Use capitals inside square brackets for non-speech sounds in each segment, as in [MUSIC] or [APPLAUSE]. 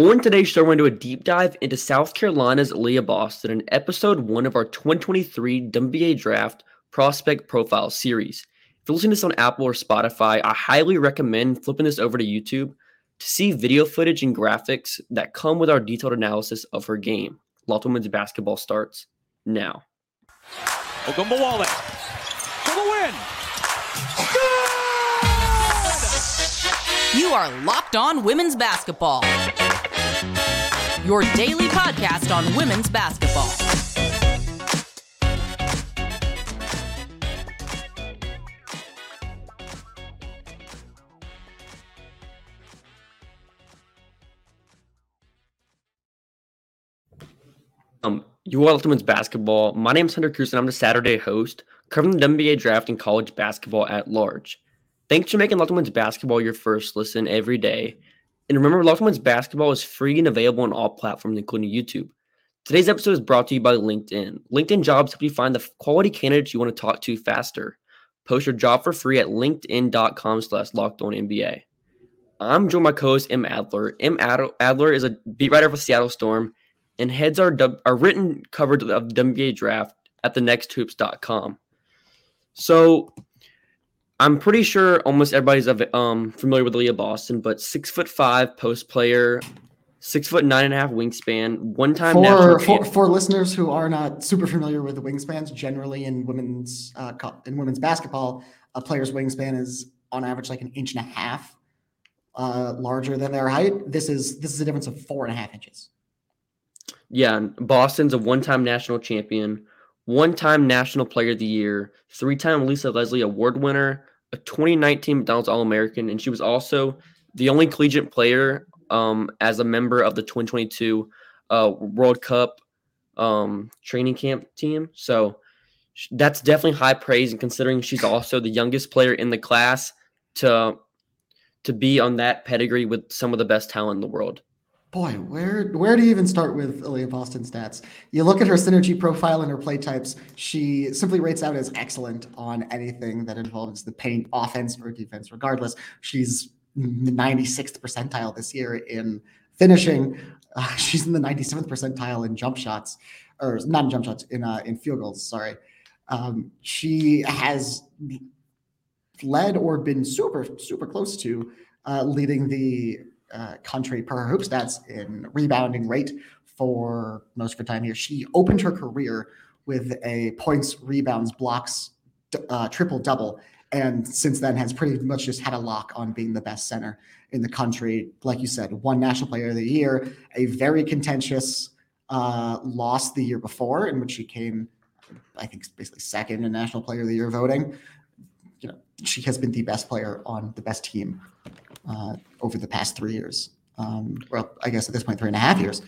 On today's show, we're going to do a deep dive into South Carolina's Aliyah Boston in episode one of our 2023 WNBA Draft Prospect Profile series. If you're listening to this on Apple or Spotify, I highly recommend flipping this over to YouTube to see video footage and graphics that come with our detailed analysis of her game. Locked Women's Basketball starts now. Ogunbowale for the win. You are Locked On Women's Basketball. Your daily podcast on women's basketball. Um, you are Women's Basketball. My name is Hunter Cruz, and I'm the Saturday host covering the WNBA draft and college basketball at large. Thanks for making Locked Women's Basketball your first listen every day. And remember, Locked Women's Basketball is free and available on all platforms, including YouTube. Today's episode is brought to you by LinkedIn. LinkedIn Jobs help you find the quality candidates you want to talk to faster. Post your job for free at linkedin.com slash locked on NBA. I'm joined by co-host Em Adler. Em Adler is a beat writer for Seattle Storm and heads our, our written coverage of the WNBA draft at thenexthoops.com. So I'm pretty sure almost everybody's um, familiar with Aliyah Boston, but six foot five post player, six foot nine and a half wingspan, one time for, for, for listeners who are not super familiar with the wingspans, generally in women's uh, in women's basketball, a player's wingspan is on average like an inch and a half uh, larger than their height. This is this is a difference of four and a half inches. Yeah, Boston's a one time national champion, one time National Player of the Year, three time Lisa Leslie Award winner, a 2019 McDonald's All American, and she was also the only collegiate player um, as a member of the 2022 uh, World Cup um, training camp team. So that's definitely high praise, and considering she's also the youngest player in the class to to be on that pedigree with some of the best talent in the world boy, where where do you even start with Aliyah Boston stats? You look at her synergy profile and her play types. She simply rates out as excellent on anything that involves the paint, offense or defense. Regardless, she's the 96th percentile this year in finishing. Uh, [LAUGHS] she's in the 97th percentile in jump shots, or not in jump shots, in uh, in field goals. Sorry, um, she has led or been super super close to uh, leading the uh, country per her hoop stats in rebounding rate for most of her time here. She opened her career with a points, rebounds, blocks, uh, triple double, and since then has pretty much just had a lock on being the best center in the country. Like you said, one National Player of the Year, a very contentious uh, loss the year before, in which she came, I think, basically second in National Player of the Year voting. You know, she has been the best player on the best team uh, over the past three years. Um, well, I guess at this point, three and a half years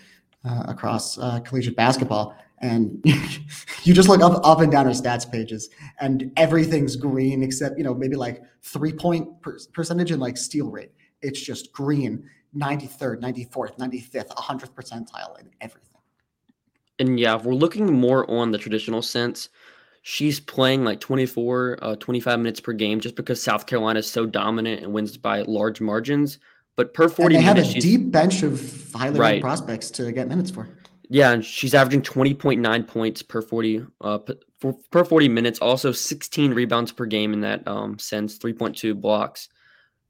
uh, across uh, collegiate basketball. And [LAUGHS] you just look up, up and down our stats pages, and everything's green except you know maybe like three point per- percentage and like steal rate. It's just green, 93rd, 94th, 95th, 100th percentile in everything. And yeah, if we're looking more on the traditional sense, she's playing like 24, uh, 25 minutes per game just because South Carolina is so dominant and wins by large margins. But per 40 and they minutes, have a deep bench of highly right. prospects to get minutes for. Yeah, and she's averaging 20.9 points per 40 uh, per, per 40 minutes, also 16 rebounds per game in that um, sense, 3.2 blocks,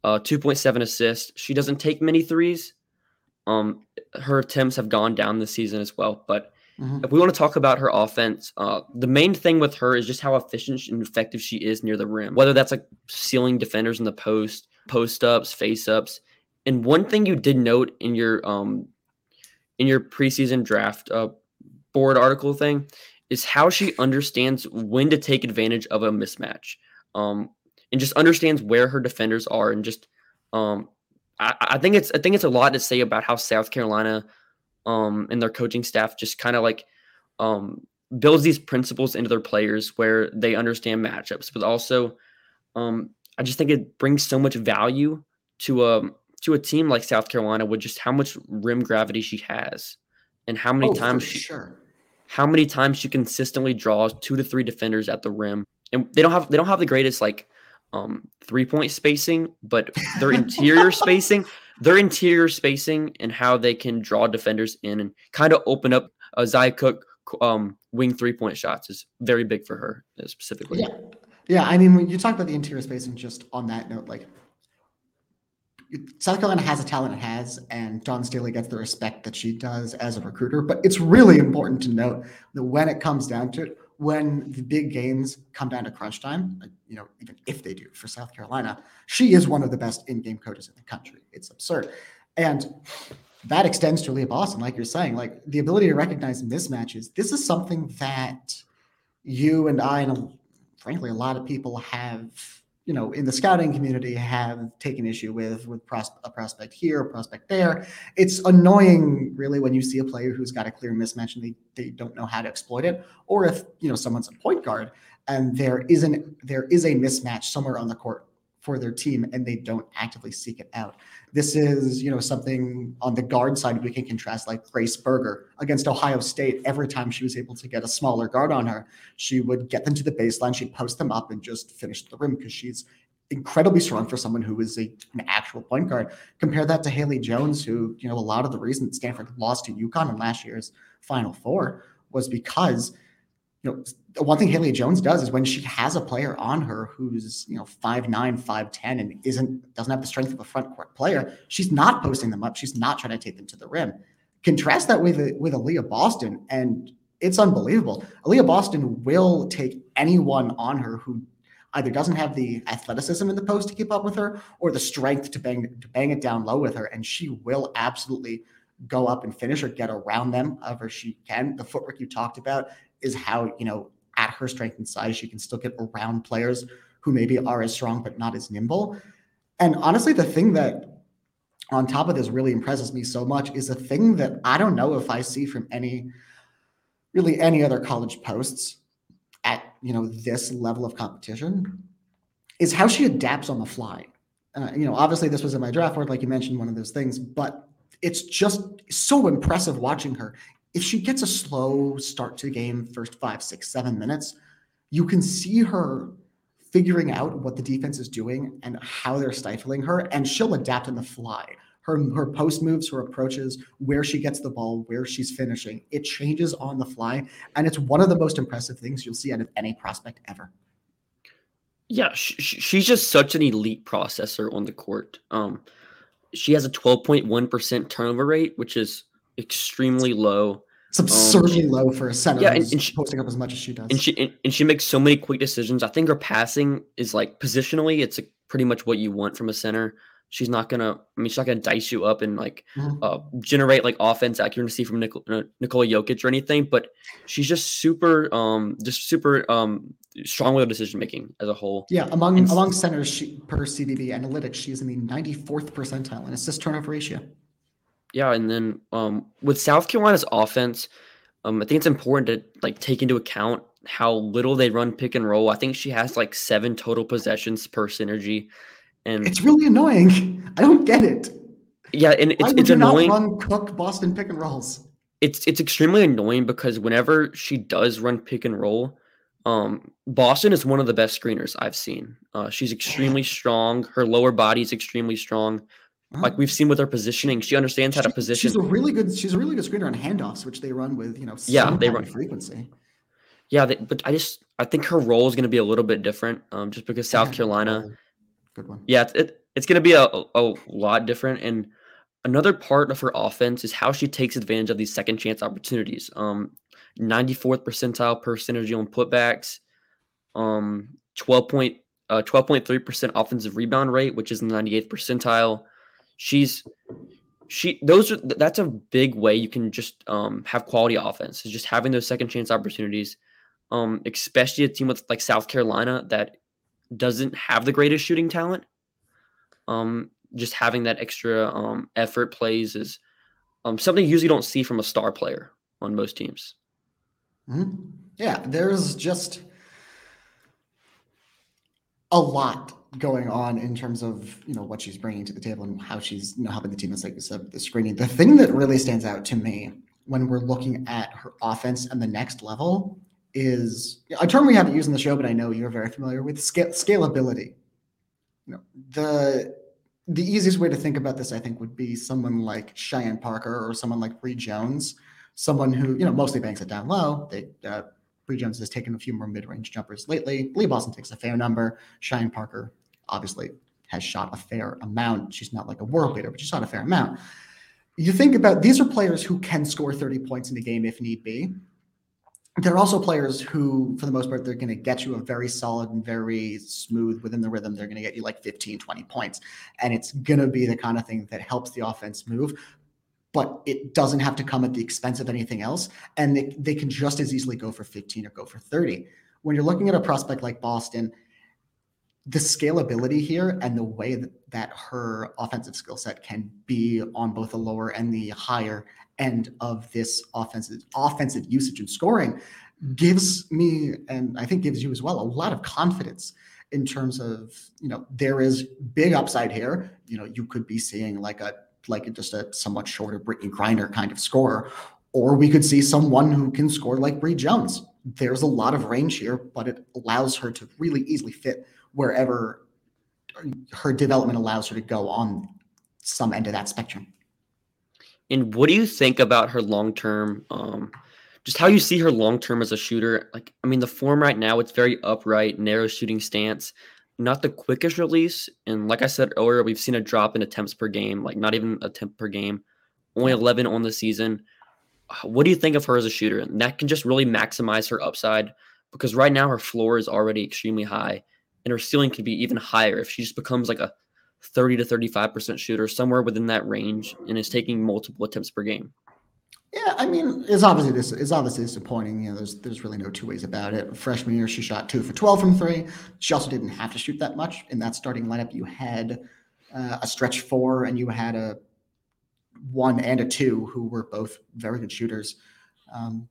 uh, 2.7 assists. She doesn't take many threes. Um, her attempts have gone down this season as well, but Mm-hmm. If we want to talk about her offense, uh, the main thing with her is just how efficient and effective she is near the rim. Whether that's like sealing defenders in the post, post ups, face ups, and one thing you did note in your um in your preseason draft uh, board article thing is how she understands when to take advantage of a mismatch, um, and just understands where her defenders are, and just um, I, I think it's I think it's a lot to say about how South Carolina um, and their coaching staff just kind of like um, builds these principles into their players where they understand matchups, but also um, I just think it brings so much value to a um, to a team like South Carolina with just how much rim gravity she has and how many oh, times she sure. how many times she consistently draws two to three defenders at the rim. And they don't have they don't have the greatest like um three point spacing, but their [LAUGHS] interior spacing their interior spacing and how they can draw defenders in and kind of open up a Zia Cooke um, wing three point shots is very big for her uh, specifically. Yeah. Yeah. I mean, when you talk about the interior spacing, just on that note, like South Carolina has a talent it has, and Dawn Staley gets the respect that she does as a recruiter. But it's really important to note that when it comes down to it, when the big games come down to crunch time, like, you know, even if they do for South Carolina, she is one of the best in-game coaches in the country. It's absurd. And that extends to Aliyah Boston, like you're saying, like the ability to recognize mismatches. This is something that you and I, and frankly, a lot of people have you know, in the scouting community have taken issue with with pros- a prospect here, a prospect there. It's annoying, really, when you see a player who's got a clear mismatch and they, they don't know how to exploit it, or if you know someone's a point guard and there isn't there is a mismatch somewhere on the court for their team and they don't actively seek it out. This is, you know, something on the guard side we can contrast like Grace Berger against Ohio State. Every time she was able to get a smaller guard on her, she would get them to the baseline, she'd post them up and just finish the rim because she's incredibly strong for someone who is a, an actual point guard. Compare that to Haley Jones, who, you know, a lot of the reason Stanford lost to UConn in last year's Final Four was because you know, one thing Haley Jones does is when she has a player on her who's, you know, five nine, five ten, and isn't doesn't have the strength of a front court player, she's not posting them up. She's not trying to take them to the rim. Contrast that with with Aliyah Boston, and it's unbelievable. Aliyah Boston will take anyone on her who either doesn't have the athleticism in the post to keep up with her or the strength to bang to bang it down low with her, and she will absolutely go up and finish or get around them however she can. The footwork you talked about is how, you know, at her strength and size, she can still get around players who maybe are as strong but not as nimble. And honestly, the thing that on top of this really impresses me so much is a thing that I don't know if I see from any really any other college posts at you know this level of competition is how she adapts on the fly. Uh, you know, obviously this was in my draft board, like you mentioned, one of those things, but it's just so impressive watching her if she gets a slow start to the game, first five, six, seven minutes, you can see her figuring out what the defense is doing and how they're stifling her, and she'll adapt in the fly. Her, her post moves, her approaches, where she gets the ball, where she's finishing, it changes on the fly. And it's one of the most impressive things you'll see out of any prospect ever. Yeah, she, she's just such an elite processor on the court. Um, she has a 12.1% turnover rate, which is extremely low. It's absurdly um, low for a center. Yeah, and, and she, posting up as much as she does. And she and, and, she makes so many quick decisions. I think her passing is like positionally, it's a, pretty much what you want from a center. She's not gonna. I mean, she's not gonna dice you up and like mm-hmm. uh, generate like offense accuracy from Nicole, uh, Nikola Jokic or anything. But she's just super, um, just super um, strong with decision making as a whole. Yeah, among and, among centers she, per CBB analytics, she's in the 94th percentile in assist turnover ratio yeah, and then um, with South Carolina's offense, um, I think it's important to like take into account how little they run pick and roll. I think she has like seven total possessions per synergy, and it's really annoying. [LAUGHS] I don't get it. Yeah, and it's, Why it's annoying. Not run Cooke Boston pick and rolls. It's it's extremely annoying because whenever she does run pick and roll, um, Boston is one of the best screeners I've seen. Uh, she's extremely strong. Her lower body is extremely strong. Like we've seen with her positioning, she understands how to position. She's a really good. She's a really good screener on handoffs, which they run with you know. Yeah, they run frequency. Yeah, they, but I just I think her role is going to be a little bit different, um, just because South yeah, Carolina. Good one. Yeah, it, it it's going to be a, a lot different, and another part of her offense is how she takes advantage of these second chance opportunities. Um, 94th percentile per synergy on putbacks, um, 12 point uh, 12.3% offensive rebound rate, which is the 98th percentile she's she those are that's a big way you can just um, have quality offense is just having those second chance opportunities um, especially a team with like south carolina that doesn't have the greatest shooting talent um, just having that extra um, effort plays is um, something you usually don't see from a star player on most teams mm-hmm. yeah there's just a lot going on in terms of you know what she's bringing to the table and how she's you know helping the team as like you said the screening the thing that really stands out to me when we're looking at her offense and the next level is a term we haven't used in the show but i know you're very familiar with scalability you know the the easiest way to think about this, I think, would be someone like Cheyenne Parker or someone like Bree Jones, someone who, you know, mostly banks it down low. They, uh, Bree Jones has taken a few more mid-range jumpers lately. Lee Boston takes a fair number. Cheyenne Parker obviously has shot a fair amount. She's not like a world leader, but she shot a fair amount. You think about these are players who can score 30 points in a game if need be They're also players who, for the most part, they're going to get you a very solid and very smooth within the rhythm. They're going to get you like 15, 20 points. And it's going to be the kind of thing that helps the offense move, but it doesn't have to come at the expense of anything else. And they, they can just as easily go for 15 or go for 30. When you're looking at a prospect like Boston, the scalability here and the way that, that her offensive skill set can be on both the lower and the higher end of this offensive offensive usage and scoring gives me and I think gives you as well a lot of confidence in terms of you know there is big upside here. You know you could be seeing like a like just a somewhat shorter Brittney Griner kind of scorer, or we could see someone who can score like Bree Jones. There's a lot of range here, but it allows her to really easily fit wherever her development allows her to go on some end of that spectrum. And what do you think about her long term? Um, just how you see her long term as a shooter. Like, I mean, the form right now, it's very upright, narrow shooting stance, not the quickest release. And like I said earlier, we've seen a drop in attempts per game, like not even attempt per game, only 11 on the season. What do you think of her as a shooter? And that can just really maximize her upside because right now her floor is already extremely high and her ceiling could be even higher if she just becomes like a 30 to 35% shooter, somewhere within that range, and is taking multiple attempts per game. Yeah, I mean, it's obviously this is obviously disappointing. You know, there's there's really no two ways about it. Freshman year, she shot two for 12 from three. She also didn't have to shoot that much in that starting lineup. You had uh, a stretch four, and you had a one and a two who were both very good shooters. Um,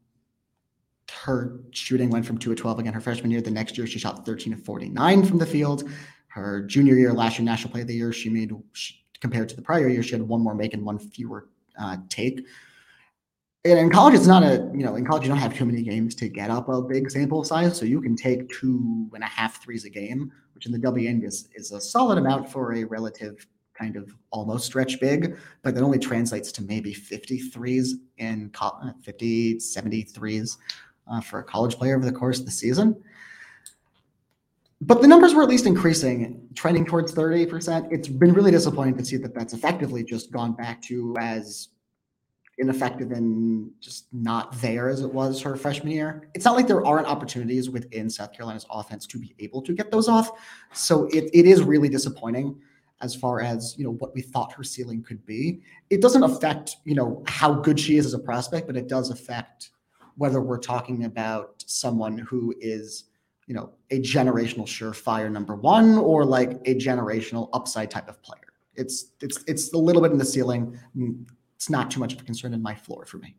her shooting went from two to 12 again her freshman year. The next year, she shot 13 to 49 from the field. Her junior year, last year, National Play of the Year, she made, she, compared to the prior year, she had one more make and one fewer uh, take. And in college, it's not a, you know, in college, you don't have too many games to get up a big sample size. So you can take two and a half threes a game, which in the WN is, is a solid amount for a relative kind of almost stretch big, but that only translates to maybe 50 threes in 50, 70 threes uh, for a college player over the course of the season. But the numbers were at least increasing, trending towards 38%. It's been really disappointing to see that that's effectively just gone back to as ineffective and just not there as it was her freshman year. It's not like there aren't opportunities within South Carolina's offense to be able to get those off. So it, it is really disappointing as far as you know what we thought her ceiling could be. It doesn't affect you know how good she is as a prospect, but it does affect whether we're talking about someone who is, you know, a generational surefire number one or like a generational upside type of player. It's it's it's a little bit in the ceiling. Mm, it's not too much of a concern in my floor for me.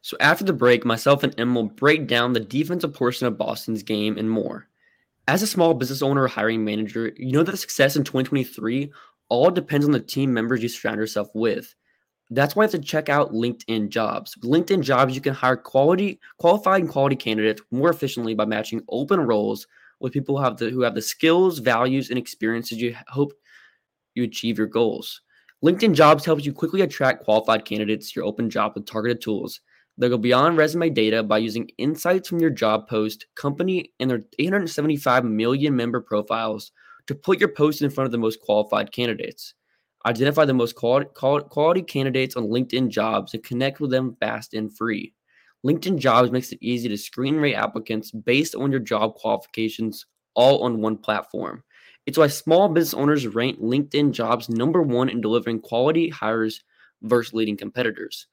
So after the break, myself and Em will break down the defensive portion of Boston's game and more. As a small business owner or hiring manager, you know that success in 2023 all depends on the team members you surround yourself with. That's why you have to check out LinkedIn Jobs. With LinkedIn Jobs, you can hire quality, qualified and quality candidates more efficiently by matching open roles with people who have the who have the skills, values, and experiences you hope you achieve your goals. LinkedIn Jobs helps you quickly attract qualified candidates to your open job with targeted tools that go beyond resume data by using insights from your job post, company, and their 875 million member profiles to put your post in front of the most qualified candidates. Identify the most quality, quality candidates on LinkedIn jobs and connect with them fast and free. LinkedIn jobs makes it easy to screen rate applicants based on your job qualifications all on one platform. It's why small business owners rank LinkedIn jobs number one in delivering quality hires versus leading competitors.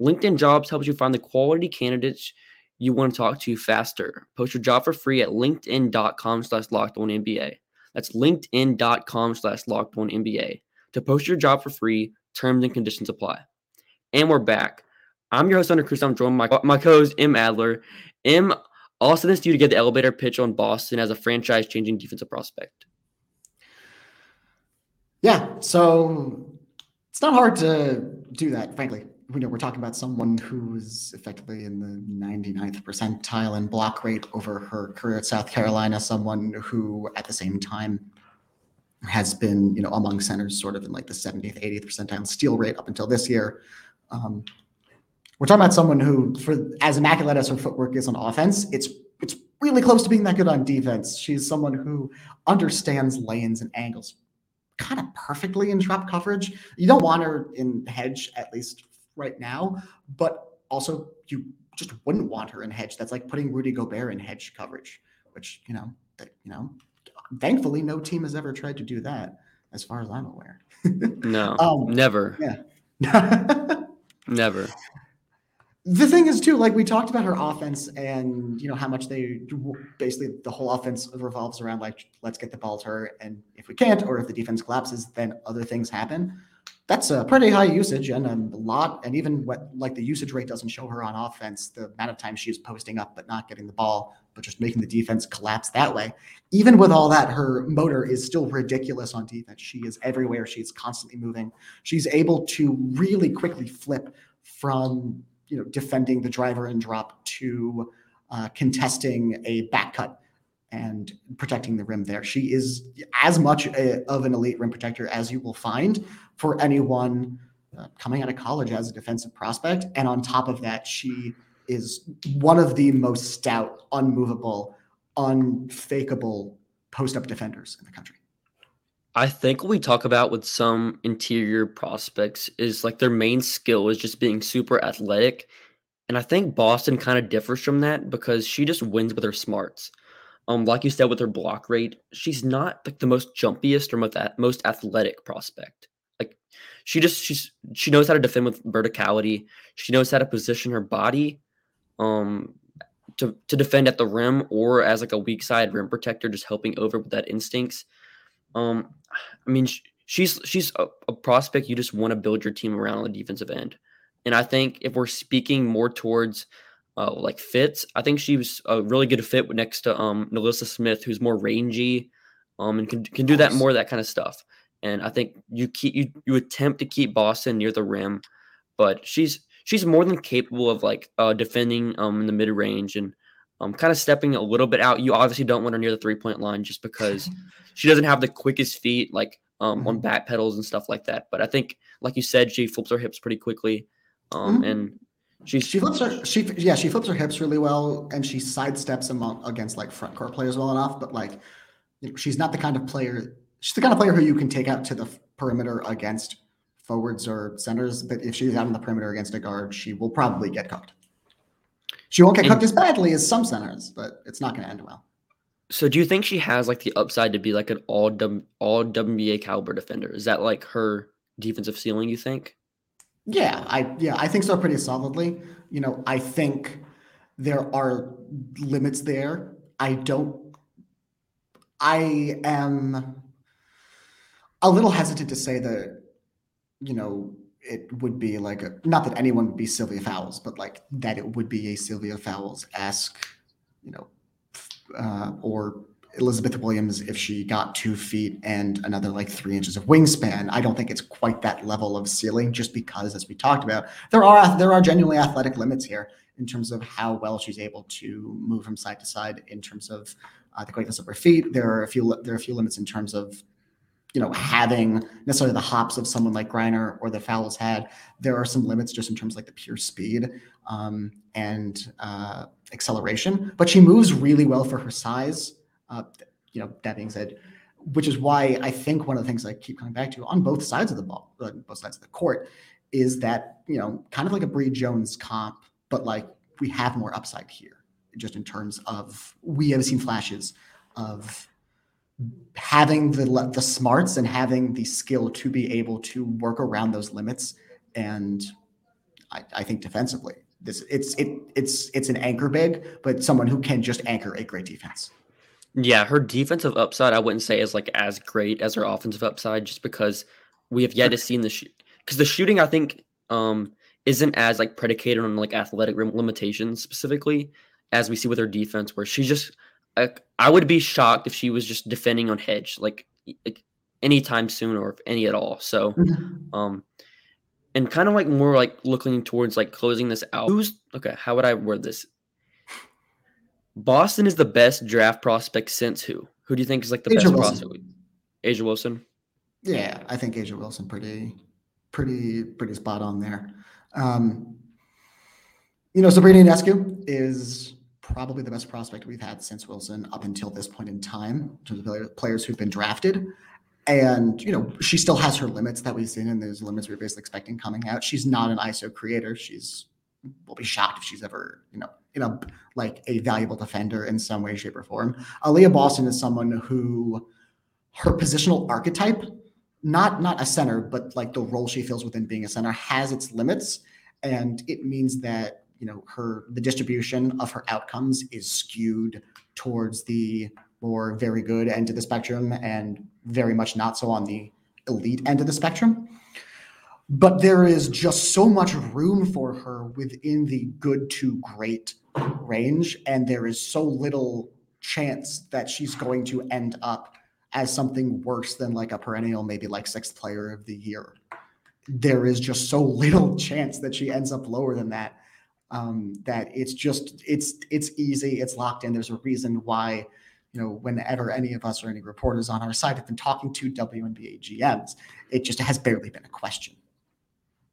LinkedIn jobs helps you find the quality candidates you want to talk to faster. Post your job for free at linkedin.com slash locked on NBA. That's linkedin.com slash locked on NBA to post your job for free. Terms and conditions apply. And we're back. I'm your host, Hunter Cruz. I'm joined by my co-host, Em Adler. M, send this to you to get the elevator pitch on Boston as a franchise-changing defensive prospect. Yeah, so it's not hard to do that, frankly. You know, we're talking about someone who's effectively in the 99th percentile in block rate over her career at South Carolina, someone who at the same time has been, you know, among centers sort of in like the 70th, 80th percentile steal rate up until this year. Um, we're talking about someone who, for as immaculate as her footwork is on offense, it's it's really close to being that good on defense. She's someone who understands lanes and angles kind of perfectly in drop coverage. You don't want her in hedge at least right now, but also you just wouldn't want her in hedge. That's like putting Rudy Gobert in hedge coverage, which you know, that, you know, thankfully no team has ever tried to do that, as far as I'm aware. [LAUGHS] no, um, never. Yeah. [LAUGHS] never the thing is too like we talked about her offense and you know how much they basically the whole offense revolves around like let's get the ball to her and if we can't or if the defense collapses then other things happen that's a pretty high usage and a lot and even what like the usage rate doesn't show her on offense the amount of time she's posting up but not getting the ball but just making the defense collapse that way even with all that her motor is still ridiculous on defense she is everywhere she's constantly moving she's able to really quickly flip from you know defending the driver and drop to uh, contesting a back cut and protecting the rim there. She is as much a, of an elite rim protector as you will find for anyone uh, coming out of college as a defensive prospect. And on top of that, she is one of the most stout, unmovable, unfakeable post up defenders in the country. I think what we talk about with some interior prospects is like their main skill is just being super athletic. And I think Boston kind of differs from that because she just wins with her smarts. Um, like you said, with her block rate, she's not like the most jumpiest or most most athletic prospect. Like she just she's she knows how to defend with verticality. She knows how to position her body, um, to to defend at the rim or as like a weak side rim protector, just helping over with that instincts. Um, I mean, she's she's a, a prospect you just want to build your team around on the defensive end, and I think if we're speaking more towards uh, like fits, I think she was a really good fit next to um NaLyssa Smith, who's more rangy, um, and can can do that more that kind of stuff. And I think you keep you you attempt to keep Boston near the rim, but she's she's more than capable of like uh, defending um in the mid range and um, kind of stepping a little bit out. You obviously don't want her near the three point line just because [LAUGHS] she doesn't have the quickest feet, like um, mm-hmm. on back pedals and stuff like that. But I think, like you said, she flips her hips pretty quickly, um, mm-hmm. and she's she flips her she yeah she flips her hips really well, and she sidesteps among against like front court players well enough. But like, she's not the kind of player. She's the kind of player who you can take out to the perimeter against forwards or centers. But if she's out on the perimeter against a guard, she will probably get cooked. She won't get cooked as badly as some centers, but it's not going to end well. So, do you think she has like the upside to be like an all w, all WNBA caliber defender? Is that like her defensive ceiling? You think? Yeah, I yeah I think so pretty solidly. You know, I think there are limits there. I don't. I am a little hesitant to say that you know it would be like a not that anyone would be Sylvia Fowles, but like that it would be a Sylvia Fowles esque, you know, uh, or Elizabeth Williams if she got two feet and another like three inches of wingspan. I don't think it's quite that level of ceiling, just because, as we talked about, there are there are genuinely athletic limits here in terms of how well she's able to move from side to side. In terms of uh, the quickness of her feet, there are a few there are a few limits in terms of you know, having necessarily the hops of someone like Griner or the Fowles had. There are some limits just in terms of like the pure speed um, and uh, acceleration, but she moves really well for her size. Uh, you know, that being said, which is why I think one of the things I keep coming back to on both sides of the ball, uh, both sides of the court, is that you know, kind of like a Bree Jones comp, but like we have more upside here, just in terms of we have seen flashes of having the the smarts and having the skill to be able to work around those limits and I, I, think defensively. This it's it it's it's an anchor big but someone who can just anchor a great defense. Yeah her defensive upside i wouldn't say is like as great as her offensive upside just because we have yet to see the shoot because the shooting i think um isn't as like predicated on like athletic limitations specifically as we see with her defense where she's just I, I would be shocked if she was just defending on hedge like, like anytime soon or if any at all. So, mm-hmm. um, and kind of like more like looking towards like closing this out. Who's okay? How would I word this? Boston is the best draft prospect since who? Who do you think is like the A'ja best Wilson. prospect? A'ja Wilson. Yeah, I think A'ja Wilson pretty, pretty, pretty spot on there. Um, you know, Sabrina Ionescu is probably the best prospect we've had since Wilson up until this point in time, in terms of players who've been drafted. And, you know, she still has her limits that we've seen, and those limits we are basically expecting coming out. She's not an ISO creator. She's, we'll be shocked if she's ever, you know, in a like a valuable defender in some way, shape, or form. Aliyah Boston is someone who her positional archetype, not not a center, but like the role she fills within being a center, has its limits, and it means that you know her the distribution of her outcomes is skewed towards the more very good end of the spectrum and very much not so on the elite end of the spectrum. But there is just so much room for her within the good to great range and there is so little chance that she's going to end up as something worse than like a perennial maybe like sixth player of the year. There is just so [LAUGHS] little chance that she ends up lower than that um, that it's just it's it's easy it's locked in. There's a reason why you know whenever any of us or any reporters on our side have been talking to WNBA GMs it just has barely been a question.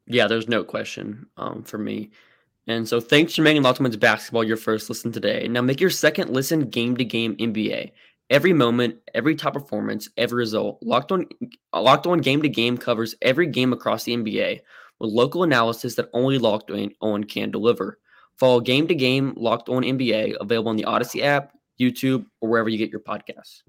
Yeah there's no question um, for me. And so thanks for making Women's Basketball your first listen today. Now make your second listen game to game NBA every moment every top performance every result. Locked on locked on game to game covers every game across the NBA with local analysis that only Locked On can deliver. Follow Game to Game Locked On NBA available on the Odyssey app, YouTube, or wherever you get your podcasts.